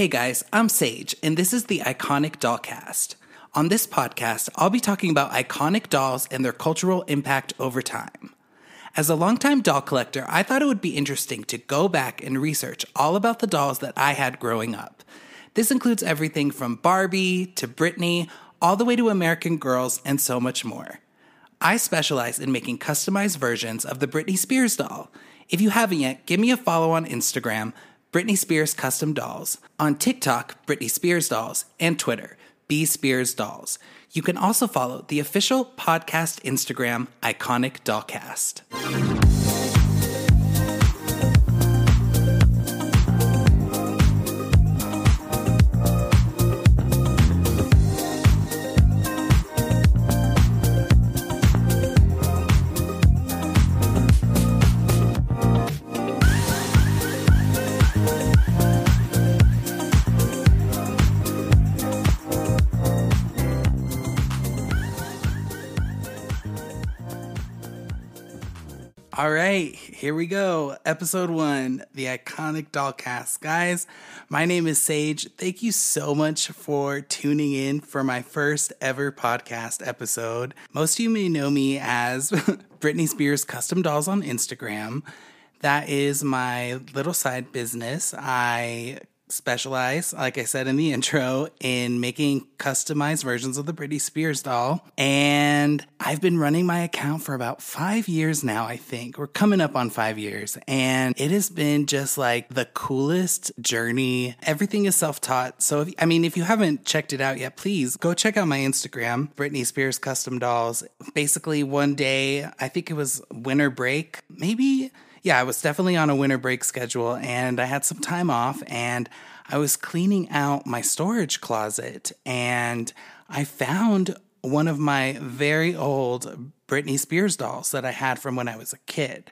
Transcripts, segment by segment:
Hey guys, I'm Sage, and this is the Iconic Dollcast. On this podcast, I'll be talking about iconic dolls and their cultural impact over time. As a longtime doll collector, I thought it would be interesting to go back and research all about the dolls that I had growing up. This includes everything from Barbie to Britney, all the way to American Girls, and so much more. I specialize in making customized versions of the Britney Spears doll. If you haven't yet, give me a follow on Instagram Britney Spears Custom Dolls, on TikTok, Britney Spears Dolls, and Twitter, B Spears Dolls. You can also follow the official podcast Instagram, Iconic Dollcast. All right, here we go. Episode one, the iconic dollcast. Guys, my name is Sage. Thank you so much for tuning in for my first ever podcast episode. Most of you may know me as Britney Spears Custom Dolls on Instagram. That is my little side business. I specialize, like I said in the intro, in making customized versions of the Britney Spears doll. And I've been running my account for about five years now, I think. We're coming up on five years. And it has been just like the coolest journey. Everything is self taught. So, if, I mean, if you haven't checked it out yet, please go check out my Instagram, Britney Spears Custom Dolls. Basically, one day, I think it was winter break, maybe yeah, I was definitely on a winter break schedule and I had some time off and I was cleaning out my storage closet and I found one of my very old Britney Spears dolls that I had from when I was a kid.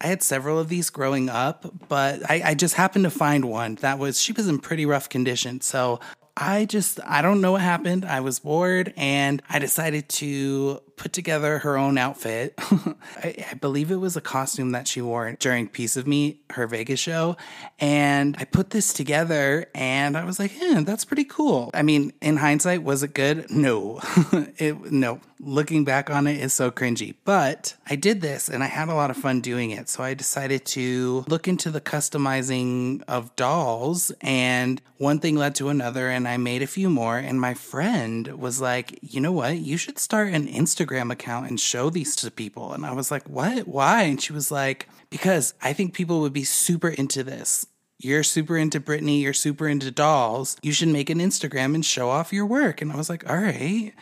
I had several of these growing up, but I, I, just happened to find one that was, she was in pretty rough condition. So I just, I don't know what happened. I was bored and I decided to put together her own outfit. I, I, believe it was a costume that she wore during Piece of Me, her Vegas show. And I put this together and I was like, yeah, that's pretty cool. I mean, in hindsight, was it good? No. it, no. Looking back on it is so cringy. But I did this and I had a lot of fun doing it. So I decided to look into the customizing of dolls. And one thing led to another. And I made a few more. And my friend was like, you know what? You should start an Instagram account and show these to people. And I was like, what? Why? And she was like, because I think people would be super into this. You're super into Britney, you're super into dolls. You should make an Instagram and show off your work. And I was like, all right.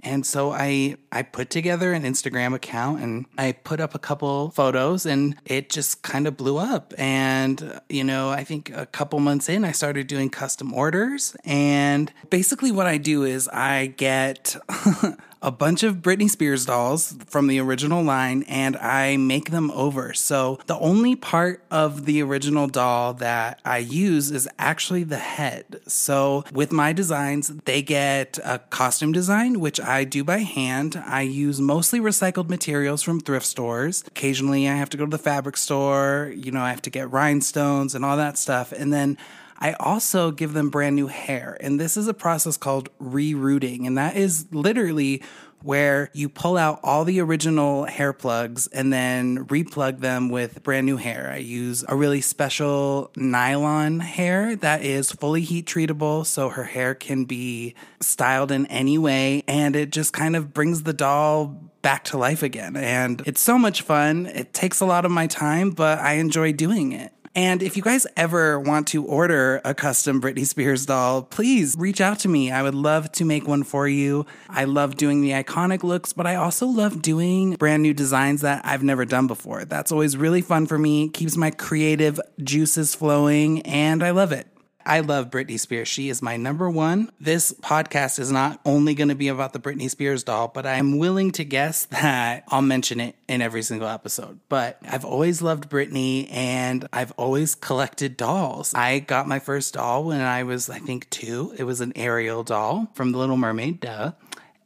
And so I I put together an Instagram account and I put up a couple photos and it just kind of blew up. And you know, I think a couple months in I started doing custom orders and basically what I do is I get a bunch of Britney Spears dolls from the original line and I make them over. So the only part of the original doll that I use is actually the head. So with my designs, they get a costume design, which I do by hand. I use mostly recycled materials from thrift stores. Occasionally I have to go to the fabric store, you know, I have to get rhinestones and all that stuff. And then I also give them brand new hair. And this is a process called rerooting. And that is literally where you pull out all the original hair plugs and then replug them with brand new hair. I use a really special nylon hair that is fully heat treatable so her hair can be styled in any way and it just kind of brings the doll back to life again. And it's so much fun. It takes a lot of my time, but I enjoy doing it. And if you guys ever want to order a custom Britney Spears doll, please reach out to me. I would love to make one for you. I love doing the iconic looks, but I also love doing brand new designs that I've never done before. That's always really fun for me, keeps my creative juices flowing, and I love it. I love Britney Spears. She is my number one. This podcast is not only going to be about the Britney Spears doll, but I'm willing to guess that I'll mention it in every single episode. But I've always loved Britney and I've always collected dolls. I got my first doll when I was, I think, two. It was an Ariel doll from The Little Mermaid, duh.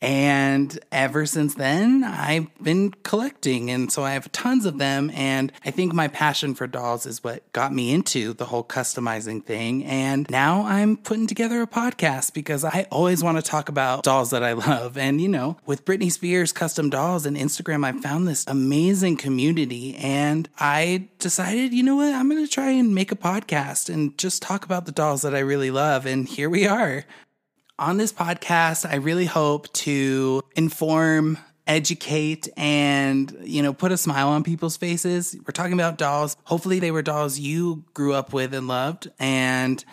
And ever since then, I've been collecting. And so I have tons of them. And I think my passion for dolls is what got me into the whole customizing thing. And now I'm putting together a podcast because I always want to talk about dolls that I love. And, you know, with Britney Spears custom dolls and Instagram, I found this amazing community. And I decided, you know what, I'm going to try and make a podcast and just talk about the dolls that I really love. And here we are. On this podcast, I really hope to inform educate and you know put a smile on people's faces. We're talking about dolls. Hopefully they were dolls you grew up with and loved. And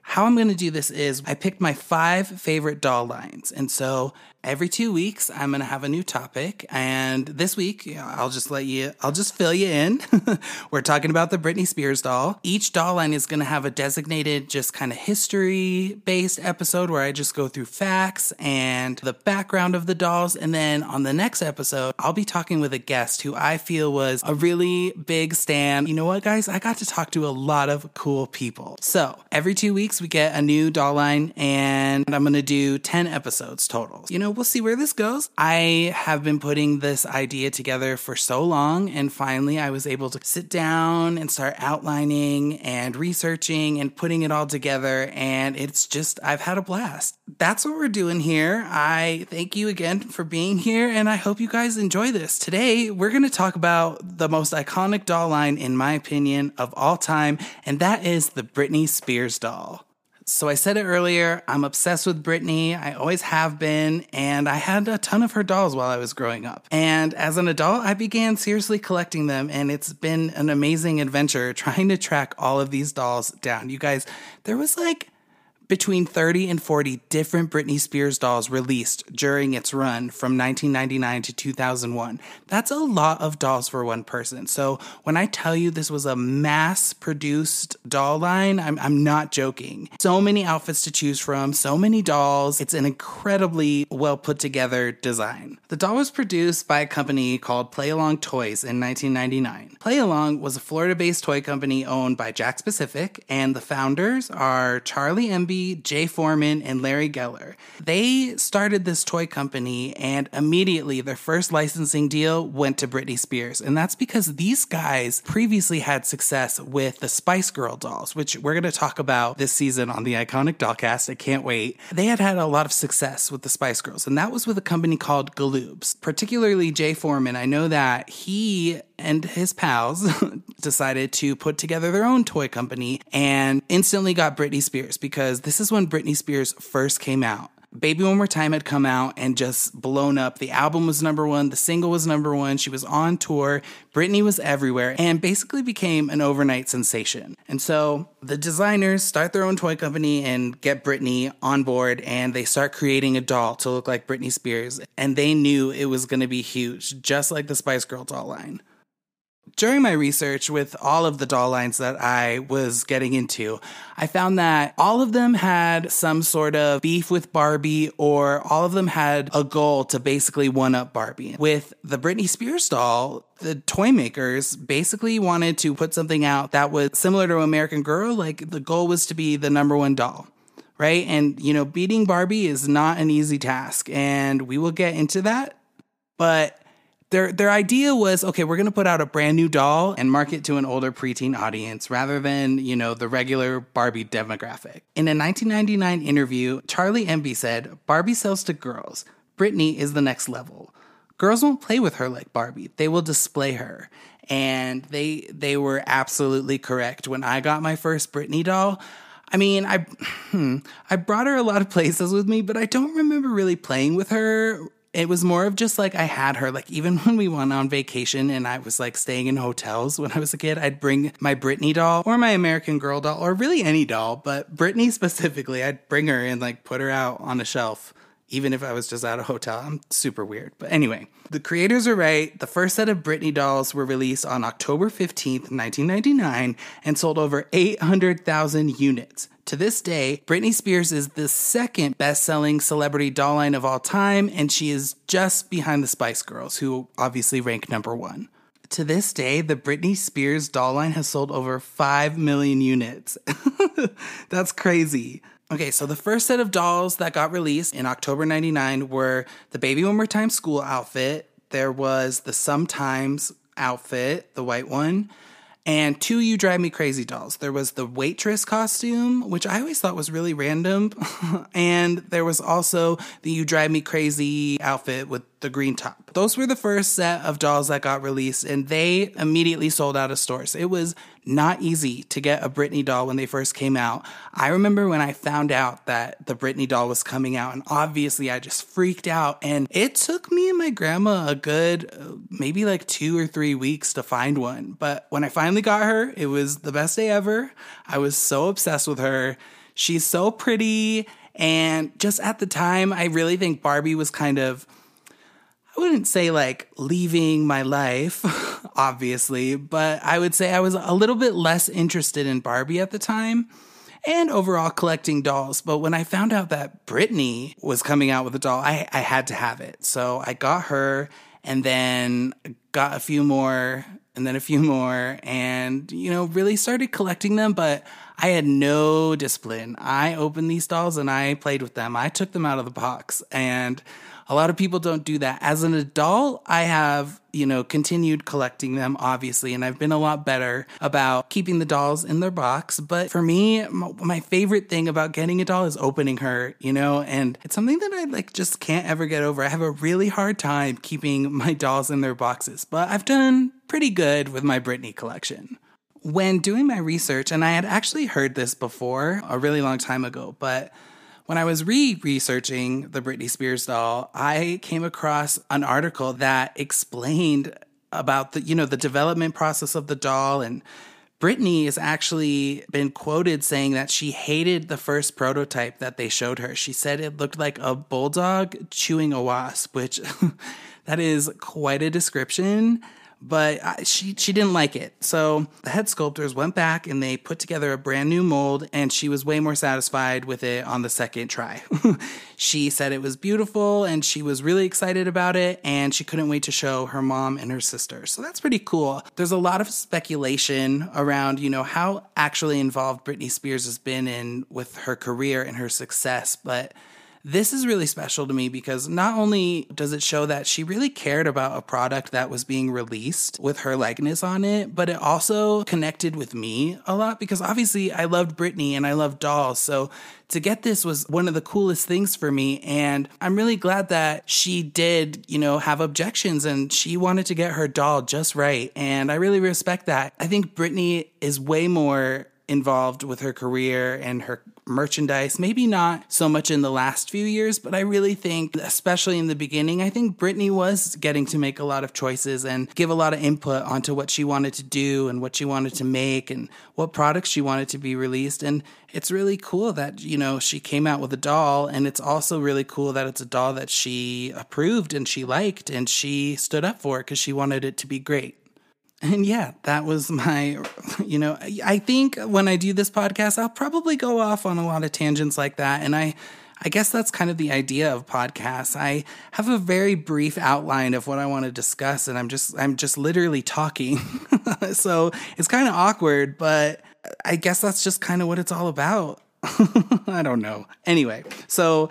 how i'm going to do this is i picked my five favorite doll lines. And so every two weeks i'm going to have a new topic. And this week i'll just let you i'll just fill you in. We're talking about the britney spears doll. Each doll line is going to have a designated just kind of history based episode where i just go through facts and the background of the dolls. And then on the next episode i'll be talking with a guest who i feel was a really big stan. You know what guys? I got to talk to a lot of cool people. So every two weeks we get a new doll line and i'm going to do 10 episodes total. You know we'll see where this goes. I have been putting this idea together for so long, and finally I was able to sit down and start outlining and researching and putting it all together. And it's just, I've had a blast. That's what we're doing here. I thank you again for being here, and I hope you guys enjoy this. Today, we're going to talk about the most iconic doll line, in my opinion, of all time, and that is the Britney Spears doll. So I said it earlier, I'm obsessed with Britney. I always have been, and I had a ton of her dolls while I was growing up. And as an adult, I began seriously collecting them, and it's been an amazing adventure trying to track all of these dolls down. You guys, there was like between 30 and 40 different Britney Spears dolls released during its run from 1999 to 2001. That's a lot of dolls for one person. So when I tell you this was a mass produced doll line, I'm, I'm not joking. So many outfits to choose from, so many dolls. It's an incredibly well put together design. The doll was produced by a company called Play Along Toys in 1999. Play Along was a Florida based toy company owned by JAKKS Pacific, and the founders are Charlie Emby Jay Foreman, and Larry Geller. They started this toy company, and immediately their first licensing deal went to Britney Spears. And that's because these guys previously had success with the Spice Girl dolls, which we're going to talk about this season on the Iconic Dollcast. I can't wait. They had had a lot of success with the Spice Girls, and that was with a company called Galoobs. Particularly Jay Foreman, I know that he and his pals decided to put together their own toy company and instantly got Britney Spears because this is when Britney Spears first came out. Baby One More Time had come out and just blown up. The album was number one, the single was number one. She was on tour. Britney was everywhere and basically became an overnight sensation. And so the designers start their own toy company and get Britney on board and they start creating a doll to look like Britney Spears. And they knew it was to be huge, just like the Spice Girl doll line during my research with all of the doll lines that I was getting into, I found that all of them had some sort of beef with Barbie or all of them had a goal to basically one up Barbie. With the Britney Spears doll, the toy makers basically wanted to put something out that was similar to American Girl. Like the goal was to be the number one doll right? And, you know, beating Barbie is not an easy task, and we will get into that. But their their idea was okay we're going to put out a brand new doll and market to an older preteen audience rather than you know the regular barbie demographic. In a 1999 interview charlie emby said barbie sells to girls. Britney is the next level. Girls won't play with her like barbie. They will display her. And they they were absolutely correct. When i got my first britney doll I mean, I hmm, I brought her a lot of places with me, but I don't remember really playing with her it was more of just like I had her. Like even when we went on vacation and I was like staying in hotels when I was a kid, I'd bring my Britney doll or my American Girl doll or really any doll, but Britney specifically, I'd bring her and like put her out on a shelf even if I was just at a hotel. I'm super weird. But anyway, the creators are right. The first set of Britney dolls were released on October 15th, 1999, and sold over 800,000 units. To this day, Britney Spears is the second best selling celebrity doll line of all time, and she is just behind the Spice Girls, who obviously rank number one. To this day, the Britney Spears doll line has sold over 5 million units. That's crazy. Okay, so the first set of dolls that got released in October 99 were the Baby One More Time school outfit. There was the Sometimes outfit, the white one, and two You Drive Me Crazy dolls. There was the waitress costume, which I always thought was really random. and there was also the You Drive Me Crazy outfit with the green top. Those were the first set of dolls that got released, and they immediately sold out of stores. It was not easy to get a Britney doll when they first came out. I remember when I found out that the Britney doll was coming out, and obviously I just freaked out. And it took me and my grandma a good uh, maybe like two or three weeks to find one. But when I finally got her, it was the best day ever. I was so obsessed with her. She's so pretty. And just at the time, I really think Barbie was kind of I wouldn't say like leaving my life, obviously, but I would say I was a little bit less interested in Barbie at the time and overall collecting dolls. But when I found out that Britney was coming out with a doll, I, I had to have it. So I got her and then got a few more and then a few more and, you know, really started collecting them. But I had no discipline. I opened these dolls and I played with them. I took them out of the box and a lot of people don't do that. As an adult, I have, you know, continued collecting them, obviously, and I've been a lot better about keeping the dolls in their box. But for me, my favorite thing about getting a doll is opening her, you know, and it's something that I like just can't ever get over. I have a really hard time keeping my dolls in their boxes, but I've done pretty good with my Britney collection when doing my research, and I had actually heard this before a really long time ago, but when I was re researching the Britney Spears doll, I came across an article that explained about the, you know, the development process of the doll and Britney has actually been quoted saying that she hated the first prototype that they showed her. She said it looked like a bulldog chewing a wasp, which that is quite a description but she she didn't like it. So the head sculptors went back and they put together a brand new mold, and she was way more satisfied with it on the second try. she said it was beautiful, and she was really excited about it, and she couldn't wait to show her mom and her sister. So that's pretty cool. There's a lot of speculation around you know how actually involved Britney Spears has been in with her career and her success, but this is really special to me because not only does it show that she really cared about a product that was being released with her likeness on it, but it also connected with me a lot because obviously I loved Britney and I loved dolls. So to get this was one of the coolest things for me. And I'm really glad that she did, you know, have objections and she wanted to get her doll just right. And I really respect that. I think Britney is way more involved with her career and her merchandise. Maybe not so much in the last few years, but I really think, especially in the beginning, I think Britney was getting to make a lot of choices and give a lot of input onto what she wanted to do and what she wanted to make and what products she wanted to be released. And it's really cool that, you know, she came out with a doll. And it's also really cool that it's a doll that she approved and she liked and she stood up for because she wanted it to be great. And yeah, that was my, you know, I think when I do this podcast, I'll probably go off on a lot of tangents like that. And I, I guess that's kind of the idea of podcasts. I have a very brief outline of what I want to discuss, and I'm just, I'm just literally talking. so it's kind of awkward, but I guess that's just kind of what it's all about. I don't know. Anyway, so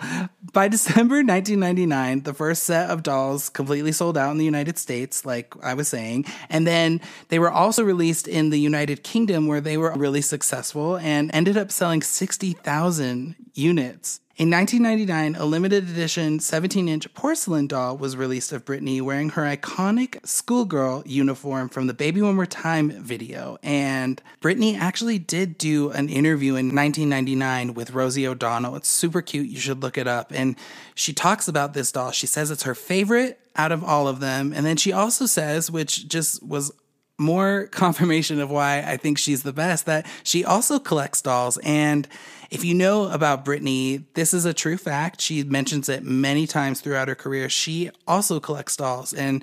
by December 1999, the first set of dolls completely sold out in the United States, like I was saying. And then they were also released in the United Kingdom, where they were really successful and ended up selling 60,000 units. In 1999, a limited edition 17 inch porcelain doll was released of Britney wearing her iconic schoolgirl uniform from the Baby One More Time video. And Britney actually did do an interview in 1999 with Rosie O'Donnell. It's super cute. You should look it up. And she talks about this doll. She says it's her favorite out of all of them. And then she also says, which just was more confirmation of why I think she's the best that she also collects dolls. And if you know about Britney, this is a true fact. She mentions it many times throughout her career. She also collects dolls. And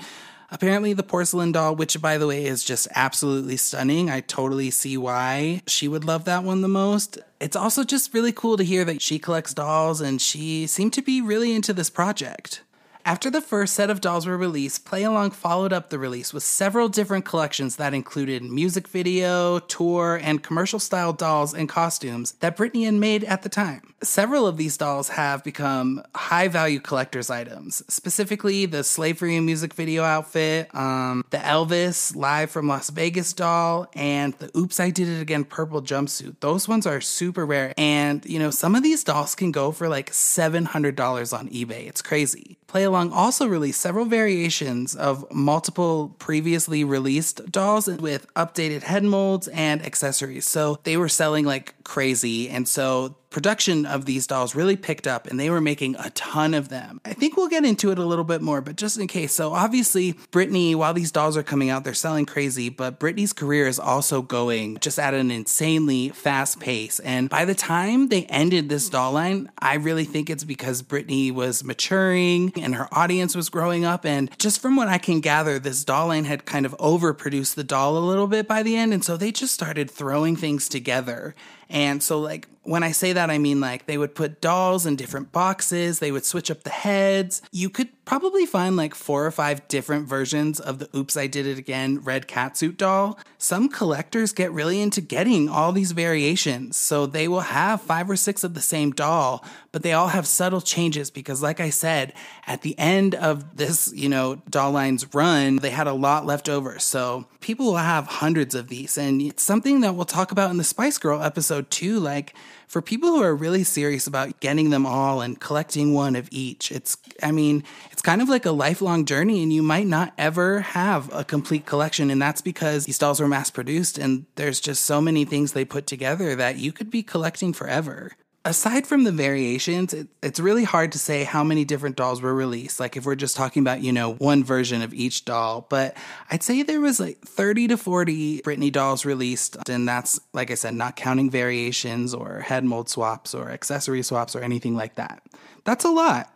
apparently, the porcelain doll, which by the way is just absolutely stunning, I totally see why she would love that one the most. It's also just really cool to hear that she collects dolls and she seemed to be really into this project. After the first set of dolls were released, Play Along followed up the release with several different collections that included music video, tour, and commercial style dolls and costumes that Britney had made at the time. Several of these dolls have become high value collector's items, specifically the Slave for You music video outfit, um, the Elvis live from Las Vegas doll, and the Oops, I Did It Again purple jumpsuit. Those ones are super rare. And, you know, some of these dolls can go for like $700 on eBay. It's crazy. Play Along also released several variations of multiple previously released dolls with updated head molds and accessories. So they were selling like crazy. And so production of these dolls really picked up and they were making a ton of them. I think we'll get into it a little bit more, but just in case. So obviously, Britney, while these dolls are coming out, they're selling crazy, but Britney's career is also going just at an insanely fast pace. And by the time they ended this doll line, I really think it's because Britney was maturing and her audience was growing up. And just from what I can gather, this doll line had kind of overproduced the doll a little bit by the end. And so they just started throwing things together and so, like, when I say that, I mean like they would put dolls in different boxes, they would switch up the heads. You could probably find like four or five different versions of the Oops, I Did It Again red catsuit doll. Some collectors get really into getting all these variations, so they will have five or six of the same doll, but they all have subtle changes because, like I said, at the end of this, you know, doll line's run, they had a lot left over. So people will have hundreds of these, and it's something that we'll talk about in the Spice Girl episode too. Like, for people who are really serious about getting them all and collecting one of each, it's, I mean, it's kind of like a lifelong journey and you might not ever have a complete collection. And that's because these dolls were mass produced and there's just so many things they put together that you could be collecting forever aside from the variations, it, it's really hard to say how many different dolls were released. Like if we're just talking about, you know, one version of each doll, but I'd say there was like 30 to 40 Britney dolls released. And that's, like I said, not counting variations or head mold swaps or accessory swaps or anything like that. That's a lot.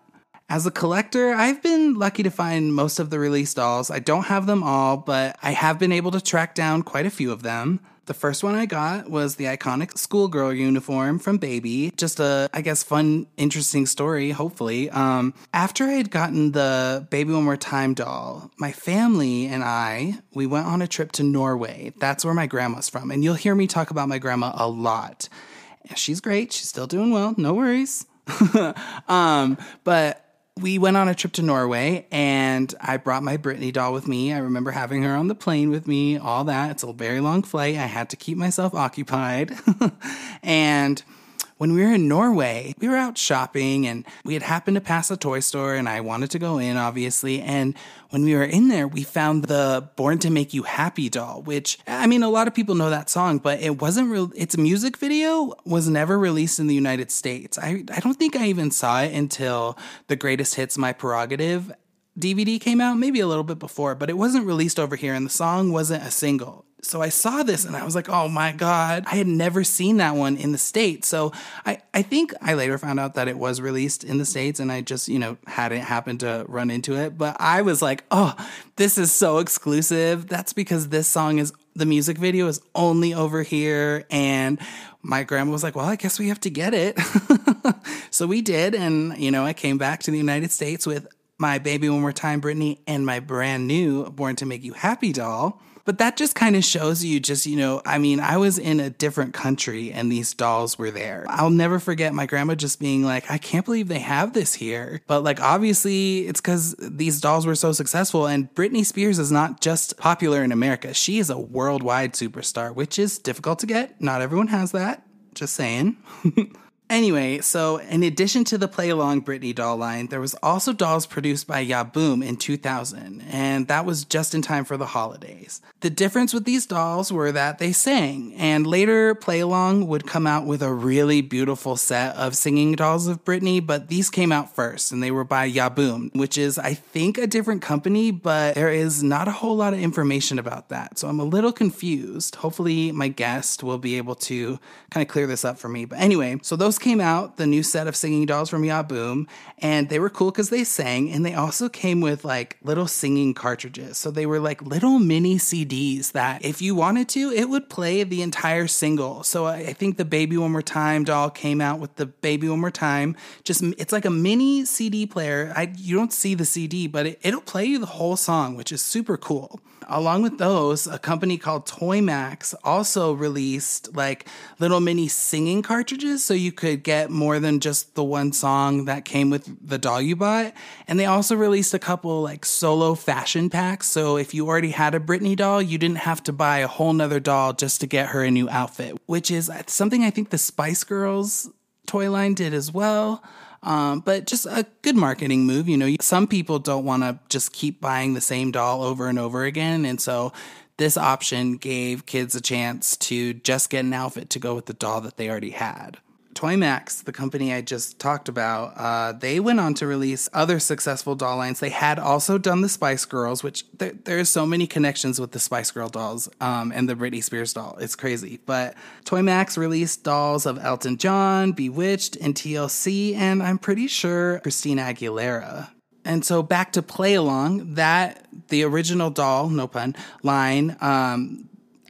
As a collector, I've been lucky to find most of the released dolls. I don't have them all, but I have been able to track down quite a few of them. The first one I got was the iconic schoolgirl uniform from Baby. Just a, I guess, fun, interesting story, hopefully. Um, after I had gotten the Baby One More Time doll, my family and I, we went on a trip to Norway. That's where my grandma's from. And you'll hear me talk about my grandma a lot. She's great. She's still doing well. No worries. um, but we went on a trip to Norway and I brought my Britney doll with me. I remember having her on the plane with me, all that. It's a very long flight. I had to keep myself occupied. and when we were in Norway, we were out shopping and we had happened to pass a toy store and I wanted to go in, obviously. And when we were in there, we found the Born to Make You Happy doll, which I mean, a lot of people know that song, but it wasn't real. Its music video was never released in the United States. I, I don't think I even saw it until the greatest hits, My Prerogative. DVD came out, maybe a little bit before, but it wasn't released over here, and the song wasn't a single so I saw this and I was like, oh my God, I had never seen that one in the States. So I, I think I later found out that it was released in the States and I just, you know, hadn't happened to run into it. But I was like, oh, this is so exclusive. That's because this song is, the music video is only over here. And my grandma was like, well, I guess we have to get it. so we did. And, you know, I came back to the United States with my Baby One More Time, Britney, and my brand new Born to Make You Happy doll. But that just kind of shows you just, you know, I mean, I was in a different country and these dolls were there. I'll never forget my grandma just being like, I can't believe they have this here. But like, obviously, it's because these dolls were so successful. And Britney Spears is not just popular in America, she is a worldwide superstar, which is difficult to get. Not everyone has that. Just saying. Anyway, so in addition to the Play Along Britney doll line, there was also dolls produced by Ya-Boom in 2000, and that was just in time for the holidays. The difference with these dolls were that they sang, and later Play Along would come out with a really beautiful set of singing dolls of Britney, but these came out first, and they were by Ya-Boom, which is, I think, a different company, but there is not a whole lot of information about that. So I'm a little confused. Hopefully, my guest will be able to kind of clear this up for me. But anyway, so those those came out, the new set of singing dolls from Ya Boom, and they were cool because they sang, and they also came with like little singing cartridges. So they were like little mini CDs that if you wanted to, it would play the entire single. So I think the Baby One More Time doll came out with the Baby One More Time. Just it's like a mini CD player. I you don't see the CD, but it, it'll play you the whole song, which is super cool along with those, a company called Toymax also released like little mini singing cartridges so you could get more than just the one song that came with the doll you bought. And they also released a couple like solo fashion packs. So if you already had a Britney doll, you didn't have to buy a whole nother doll just to get her a new outfit, which is something I think the Spice Girls toy line did as well. Um, but just a good marketing move. You know, some people don't want to just keep buying the same doll over and over again. And so this option gave kids a chance to just get an outfit to go with the doll that they already had. Toymax, the company I just talked about, uh, they went on to release other successful doll lines. They had also done the Spice Girls, which there, there's so many connections with the Spice Girl dolls um, and the Britney Spears doll. It's crazy. But Toymax released dolls of Elton John, Bewitched, and TLC, and I'm pretty sure Christina Aguilera. And so back to Play Along, that the original doll, no pun, line, um,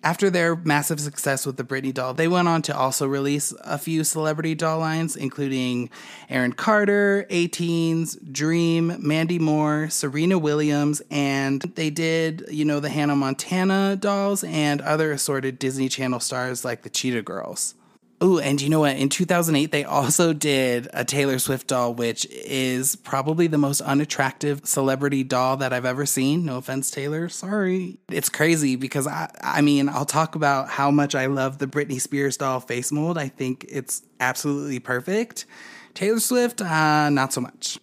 after their massive success with the Britney doll, they went on to also release a few celebrity doll lines, including Aaron Carter, 18s, Dream, Mandy Moore, Serena Williams, and they did, you know, the Hannah Montana dolls and other assorted Disney Channel stars like the Cheetah Girls. Oh, and you know what? In 2008, they also did a Taylor Swift doll, which is probably the most unattractive celebrity doll that I've ever seen. No offense, Taylor. Sorry. It's crazy because I, I mean, I'll talk about how much I love the Britney Spears doll face mold. I think it's absolutely perfect. Taylor Swift, uh, not so much.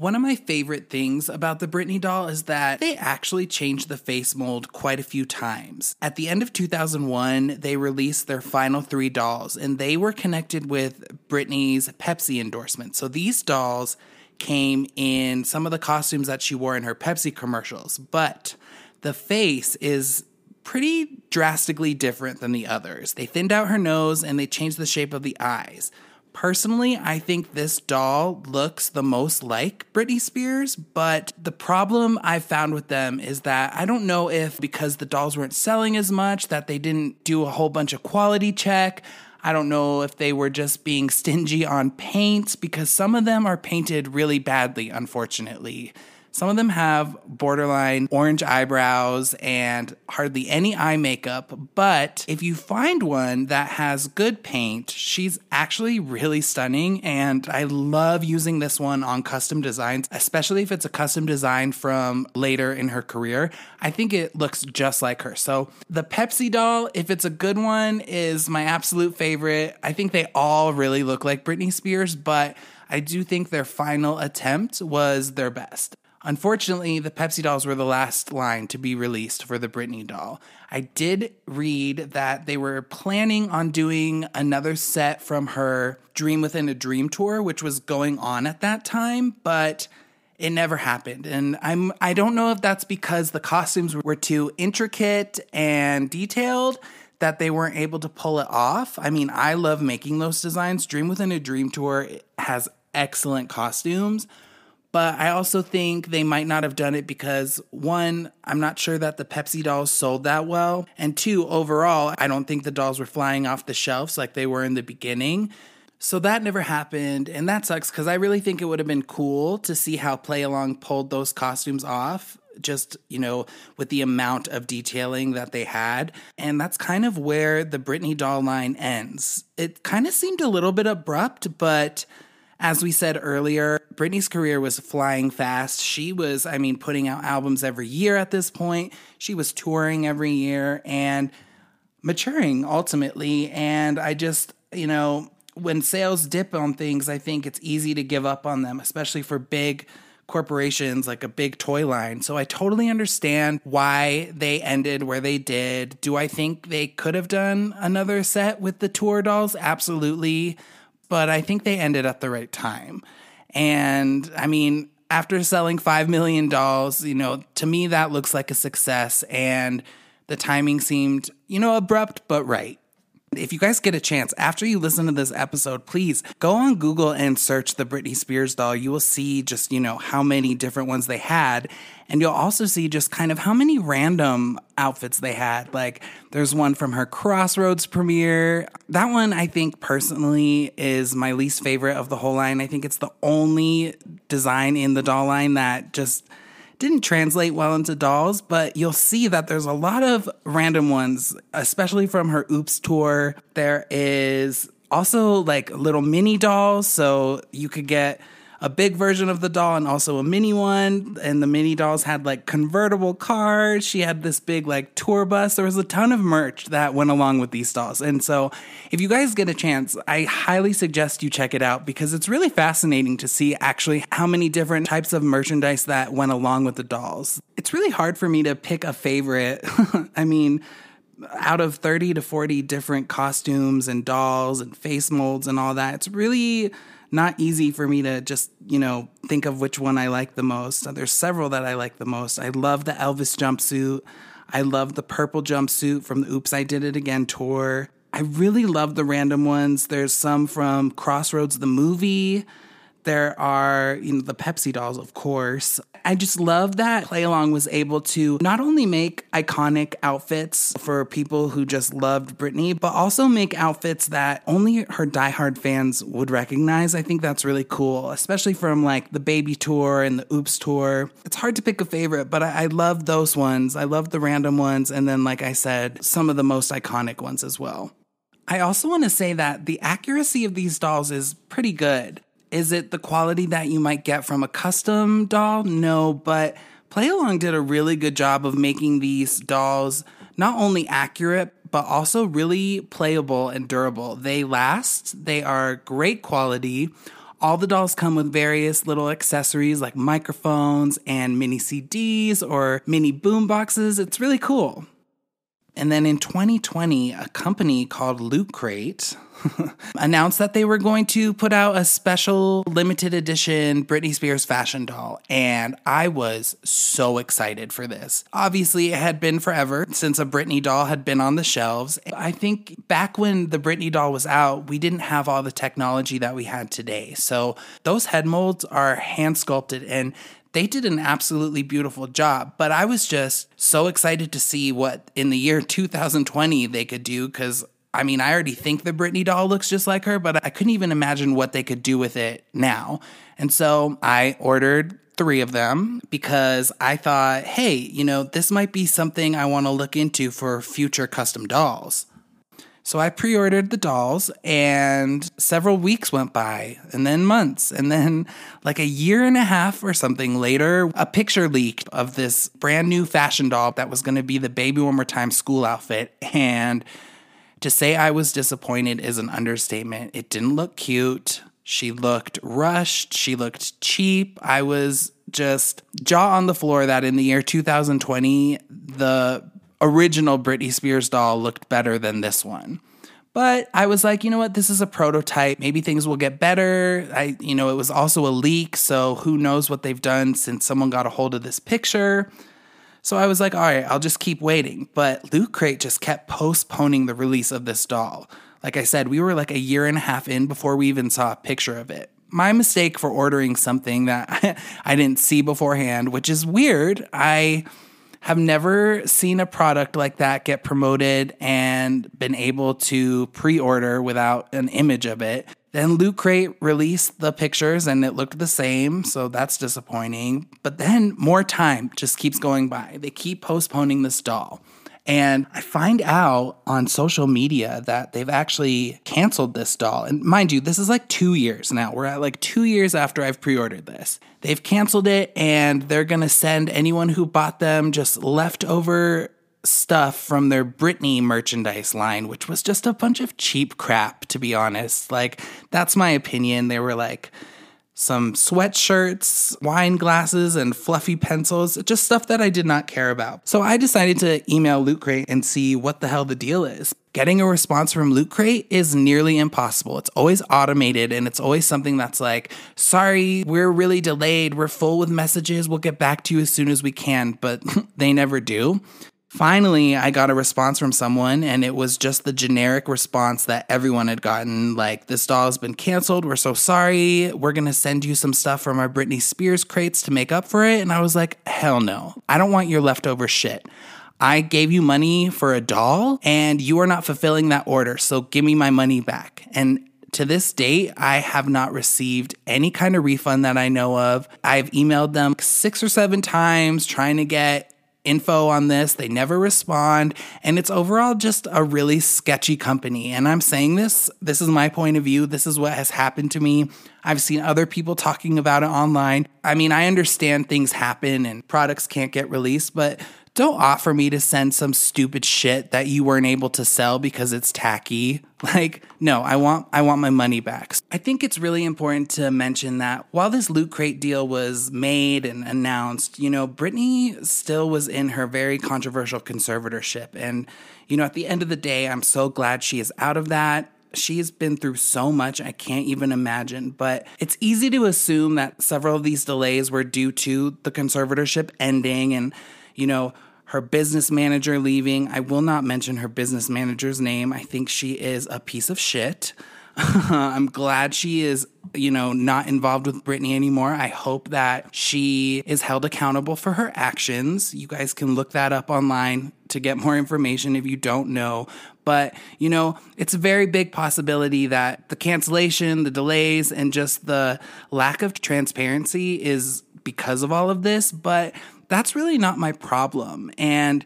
One of my favorite things about the Britney doll is that they actually changed the face mold quite a few times. At the end of 2001, they released their final three dolls, and they were connected with Britney's Pepsi endorsement. So these dolls came in some of the costumes that she wore in her Pepsi commercials, but the face is pretty drastically different than the others. They thinned out her nose and they changed the shape of the eyes. Personally, I think this doll looks the most like Britney Spears, but the problem I've found with them is that I don't know if because the dolls weren't selling as much that they didn't do a whole bunch of quality check. I don't know if they were just being stingy on paints because some of them are painted really badly, unfortunately. Some of them have borderline orange eyebrows and hardly any eye makeup, but if you find one that has good paint, she's actually really stunning. And I love using this one on custom designs, especially if it's a custom design from later in her career. I think it looks just like her. So the Pepsi doll, if it's a good one, is my absolute favorite. I think they all really look like Britney Spears, but I do think their final attempt was their best. Unfortunately, the Pepsi dolls were the last line to be released for the Britney doll. I did read that they were planning on doing another set from her Dream Within a Dream tour, which was going on at that time, but it never happened. And I'm I don't know if that's because the costumes were too intricate and detailed that they weren't able to pull it off. I mean, I love making those designs. Dream Within a Dream tour has excellent costumes but I also think they might not have done it because one, I'm not sure that the Pepsi dolls sold that well. And two, overall, I don't think the dolls were flying off the shelves like they were in the beginning. So that never happened. And that sucks because I really think it would have been cool to see how Play Along pulled those costumes off just, you know, with the amount of detailing that they had. And that's kind of where the Britney doll line ends. It kind of seemed a little bit abrupt, but as we said earlier, Britney's career was flying fast. She was, I mean, putting out albums every year at this point. She was touring every year and maturing ultimately. And I just, you know, when sales dip on things, I think it's easy to give up on them, especially for big corporations like a big toy line. So I totally understand why they ended where they did. Do I think they could have done another set with the tour dolls? Absolutely but I think they ended at the right time. And I mean, after selling $5 million, you know, to me, that looks like a success. And the timing seemed, you know, abrupt, but right. If you guys get a chance, after you listen to this episode, please go on Google and search the Britney Spears doll. You will see just, you know, how many different ones they had. And you'll also see just kind of how many random outfits they had. Like there's one from her Crossroads premiere. That one, I think personally, is my least favorite of the whole line. I think it's the only design in the doll line that just didn't translate well into dolls, but you'll see that there's a lot of random ones, especially from her Oops tour. There is also like little mini dolls, so you could get a big version of the doll and also a mini one. And the mini dolls had like convertible cars. She had this big like tour bus. There was a ton of merch that went along with these dolls. And so if you guys get a chance, I highly suggest you check it out because it's really fascinating to see actually how many different types of merchandise that went along with the dolls. It's really hard for me to pick a favorite. I mean, out of 30 to 40 different costumes and dolls and face molds and all that, it's really not easy for me to just, you know, think of which one I like the most. There's several that I like the most. I love the Elvis jumpsuit. I love the purple jumpsuit from the Oops, I Did It Again tour. I really love the random ones. There's some from Crossroads, the movie. There are, you know, the Pepsi dolls, of course. I just love that Play Along was able to not only make iconic outfits for people who just loved Britney, but also make outfits that only her diehard fans would recognize. I think that's really cool, especially from like the Baby Tour and the Oops Tour. It's hard to pick a favorite, but I, I love those ones. I love the random ones. And then, like I said, some of the most iconic ones as well. I also want to say that the accuracy of these dolls is pretty good. Is it the quality that you might get from a custom doll? No, but Play Along did a really good job of making these dolls not only accurate, but also really playable and durable. They last, they are great quality. All the dolls come with various little accessories like microphones and mini CDs or mini boom boxes. It's really cool. And then in 2020, a company called Loot Crate announced that they were going to put out a special limited edition Britney Spears fashion doll. And I was so excited for this. Obviously, it had been forever since a Britney doll had been on the shelves. I think back when the Britney doll was out, we didn't have all the technology that we had today. So those head molds are hand sculpted and they did an absolutely beautiful job. But I was just so excited to see what in the year 2020 they could do because I mean, I already think the Britney doll looks just like her, but I couldn't even imagine what they could do with it now. And so I ordered three of them because I thought, hey, you know, this might be something I want to look into for future custom dolls. So I pre ordered the dolls, and several weeks went by, and then months, and then like a year and a half or something later, a picture leaked of this brand new fashion doll that was going to be the Baby One More Time school outfit. And to say I was disappointed is an understatement. It didn't look cute. She looked rushed. She looked cheap. I was just jaw on the floor that in the year 2020, the original Britney Spears doll looked better than this one. But I was like, you know what? This is a prototype. Maybe things will get better. I, you know, it was also a leak, so who knows what they've done since someone got a hold of this picture. So I was like, all right, I'll just keep waiting. But Loot Crate just kept postponing the release of this doll. Like I said, we were like a year and a half in before we even saw a picture of it. My mistake for ordering something that I didn't see beforehand, which is weird. I have never seen a product like that get promoted and been able to pre order without an image of it. Then Loot Crate released the pictures and it looked the same, so that's disappointing. But then more time just keeps going by. They keep postponing this doll. And I find out on social media that they've actually canceled this doll. And mind you, this is like two years now. We're at like two years after I've pre ordered this. They've canceled it and they're going to send anyone who bought them just leftover stuff from their Britney merchandise line, which was just a bunch of cheap crap, to be honest. Like, that's my opinion. They were like some sweatshirts, wine glasses, and fluffy pencils, just stuff that I did not care about. So I decided to email Loot Crate and see what the hell the deal is. Getting a response from Loot Crate is nearly impossible. It's always automated and it's always something that's like, sorry, we're really delayed. We're full with messages. We'll get back to you as soon as we can, but they never do. Finally, I got a response from someone, and it was just the generic response that everyone had gotten like, This doll has been canceled. We're so sorry. We're going to send you some stuff from our Britney Spears crates to make up for it. And I was like, Hell no. I don't want your leftover shit. I gave you money for a doll, and you are not fulfilling that order. So give me my money back. And to this date, I have not received any kind of refund that I know of. I've emailed them six or seven times trying to get info on this. They never respond. And it's overall just a really sketchy company. And I'm saying this, this is my point of view. This is what has happened to me. I've seen other people talking about it online. I mean, I understand things happen and products can't get released, but don't offer me to send some stupid shit that you weren't able to sell because it's tacky. Like, no, I want I want my money back. I think it's really important to mention that while this loot crate deal was made and announced, you know, Britney still was in her very controversial conservatorship. And, you know, at the end of the day, I'm so glad she is out of that she's been through so much I can't even imagine. But it's easy to assume that several of these delays were due to the conservatorship ending and you know, her business manager leaving. I will not mention her business manager's name. I think she is a piece of shit. I'm glad she is, you know, not involved with Britney anymore. I hope that she is held accountable for her actions. You guys can look that up online to get more information if you don't know. But, you know, it's a very big possibility that the cancellation, the delays, and just the lack of transparency is because of all of this. But that's really not my problem. And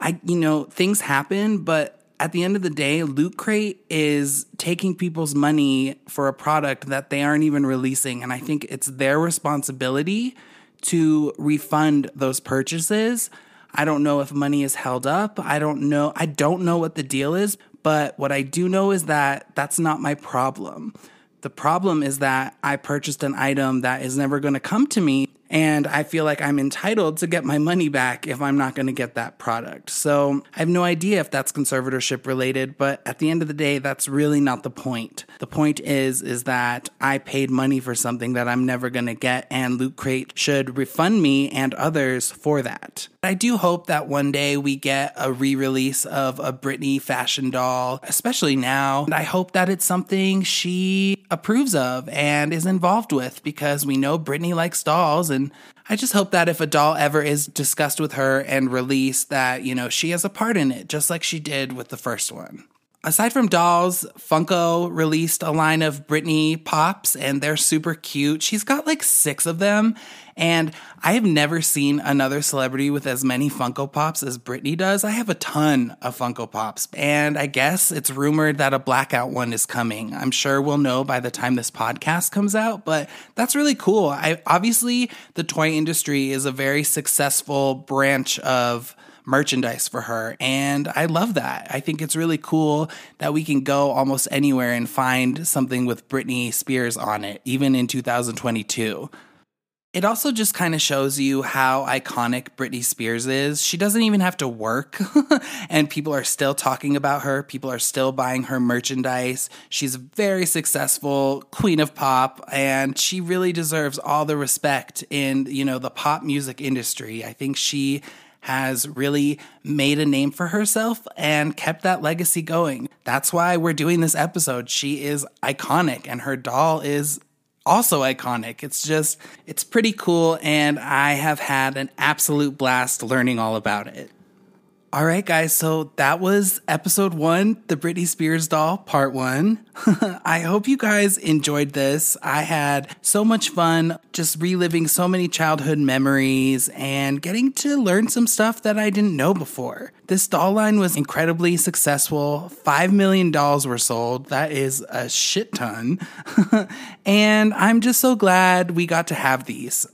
I, you know, things happen, but at the end of the day, Loot Crate is taking people's money for a product that they aren't even releasing. And I think it's their responsibility to refund those purchases. I don't know if money is held up. I don't know. I don't know what the deal is, but what I do know is that that's not my problem. The problem is that I purchased an item that is never going to come to me and I feel like I'm entitled to get my money back if I'm not going to get that product. So I have no idea if that's conservatorship related, but at the end of the day, that's really not the point. The point is, is that I paid money for something that I'm never going to get, and Loot Crate should refund me and others for that. I do hope that one day we get a re release of a Britney fashion doll, especially now. And I hope that it's something she approves of and is involved with because we know Britney likes dolls. And I just hope that if a doll ever is discussed with her and released, that, you know, she has a part in it, just like she did with the first one. Aside from dolls, Funko released a line of Britney pops and they're super cute. She's got like six of them. And I have never seen another celebrity with as many Funko Pops as Britney does. I have a ton of Funko Pops. And I guess it's rumored that a blackout one is coming. I'm sure we'll know by the time this podcast comes out, but that's really cool. I obviously the toy industry is a very successful branch of merchandise for her. And I love that. I think it's really cool that we can go almost anywhere and find something with Britney Spears on it, even in 2022. It also just kind of shows you how iconic Britney Spears is. She doesn't even have to work, and people are still talking about her. People are still buying her merchandise. She's a very successful queen of pop, and she really deserves all the respect in, you know, the pop music industry. I think she has really made a name for herself and kept that legacy going. That's why we're doing this episode. She is iconic and her doll is also iconic. It's just, it's pretty cool, and I have had an absolute blast learning all about it. All right, guys, so that was episode one, the Britney Spears doll, part one. I hope you guys enjoyed this. I had so much fun just reliving so many childhood memories and getting to learn some stuff that I didn't know before. This doll line was incredibly successful. Five million dolls were sold. That is a shit ton. and I'm just so glad we got to have these.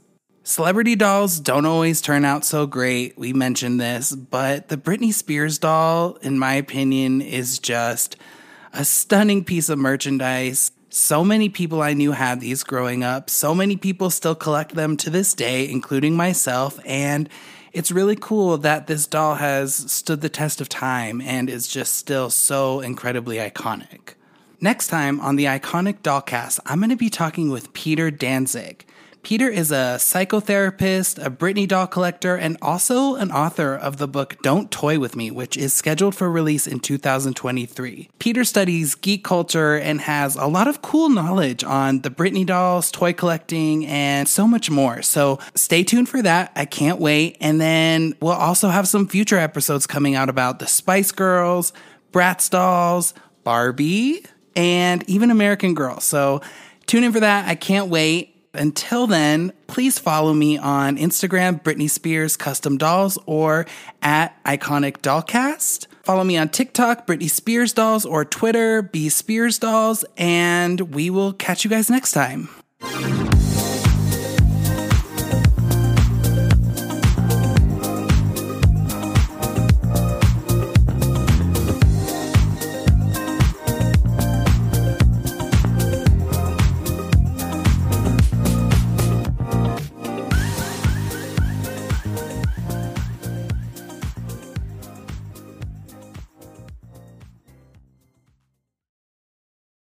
Celebrity dolls don't always turn out so great. We mentioned this, but the Britney Spears doll, in my opinion, is just a stunning piece of merchandise. So many people I knew had these growing up. So many people still collect them to this day, including myself. And it's really cool that this doll has stood the test of time and is just still so incredibly iconic. Next time on the Iconic Dollcast, I'm going to be talking with Peter Danzig. Peter is a psychotherapist, a Britney doll collector, and also an author of the book Don't Toy With Me, which is scheduled for release in 2023. Peter studies geek culture and has a lot of cool knowledge on the Britney dolls, toy collecting, and so much more. So stay tuned for that. I can't wait. And then we'll also have some future episodes coming out about the Spice Girls, Bratz dolls, Barbie, and even American Girl. So tune in for that. I can't wait. Until then, please follow me on Instagram, Britney Spears Custom Dolls, or at Iconic Dollcast. Follow me on TikTok, Britney Spears Dolls, or Twitter, B Spears Dolls, and we will catch you guys next time.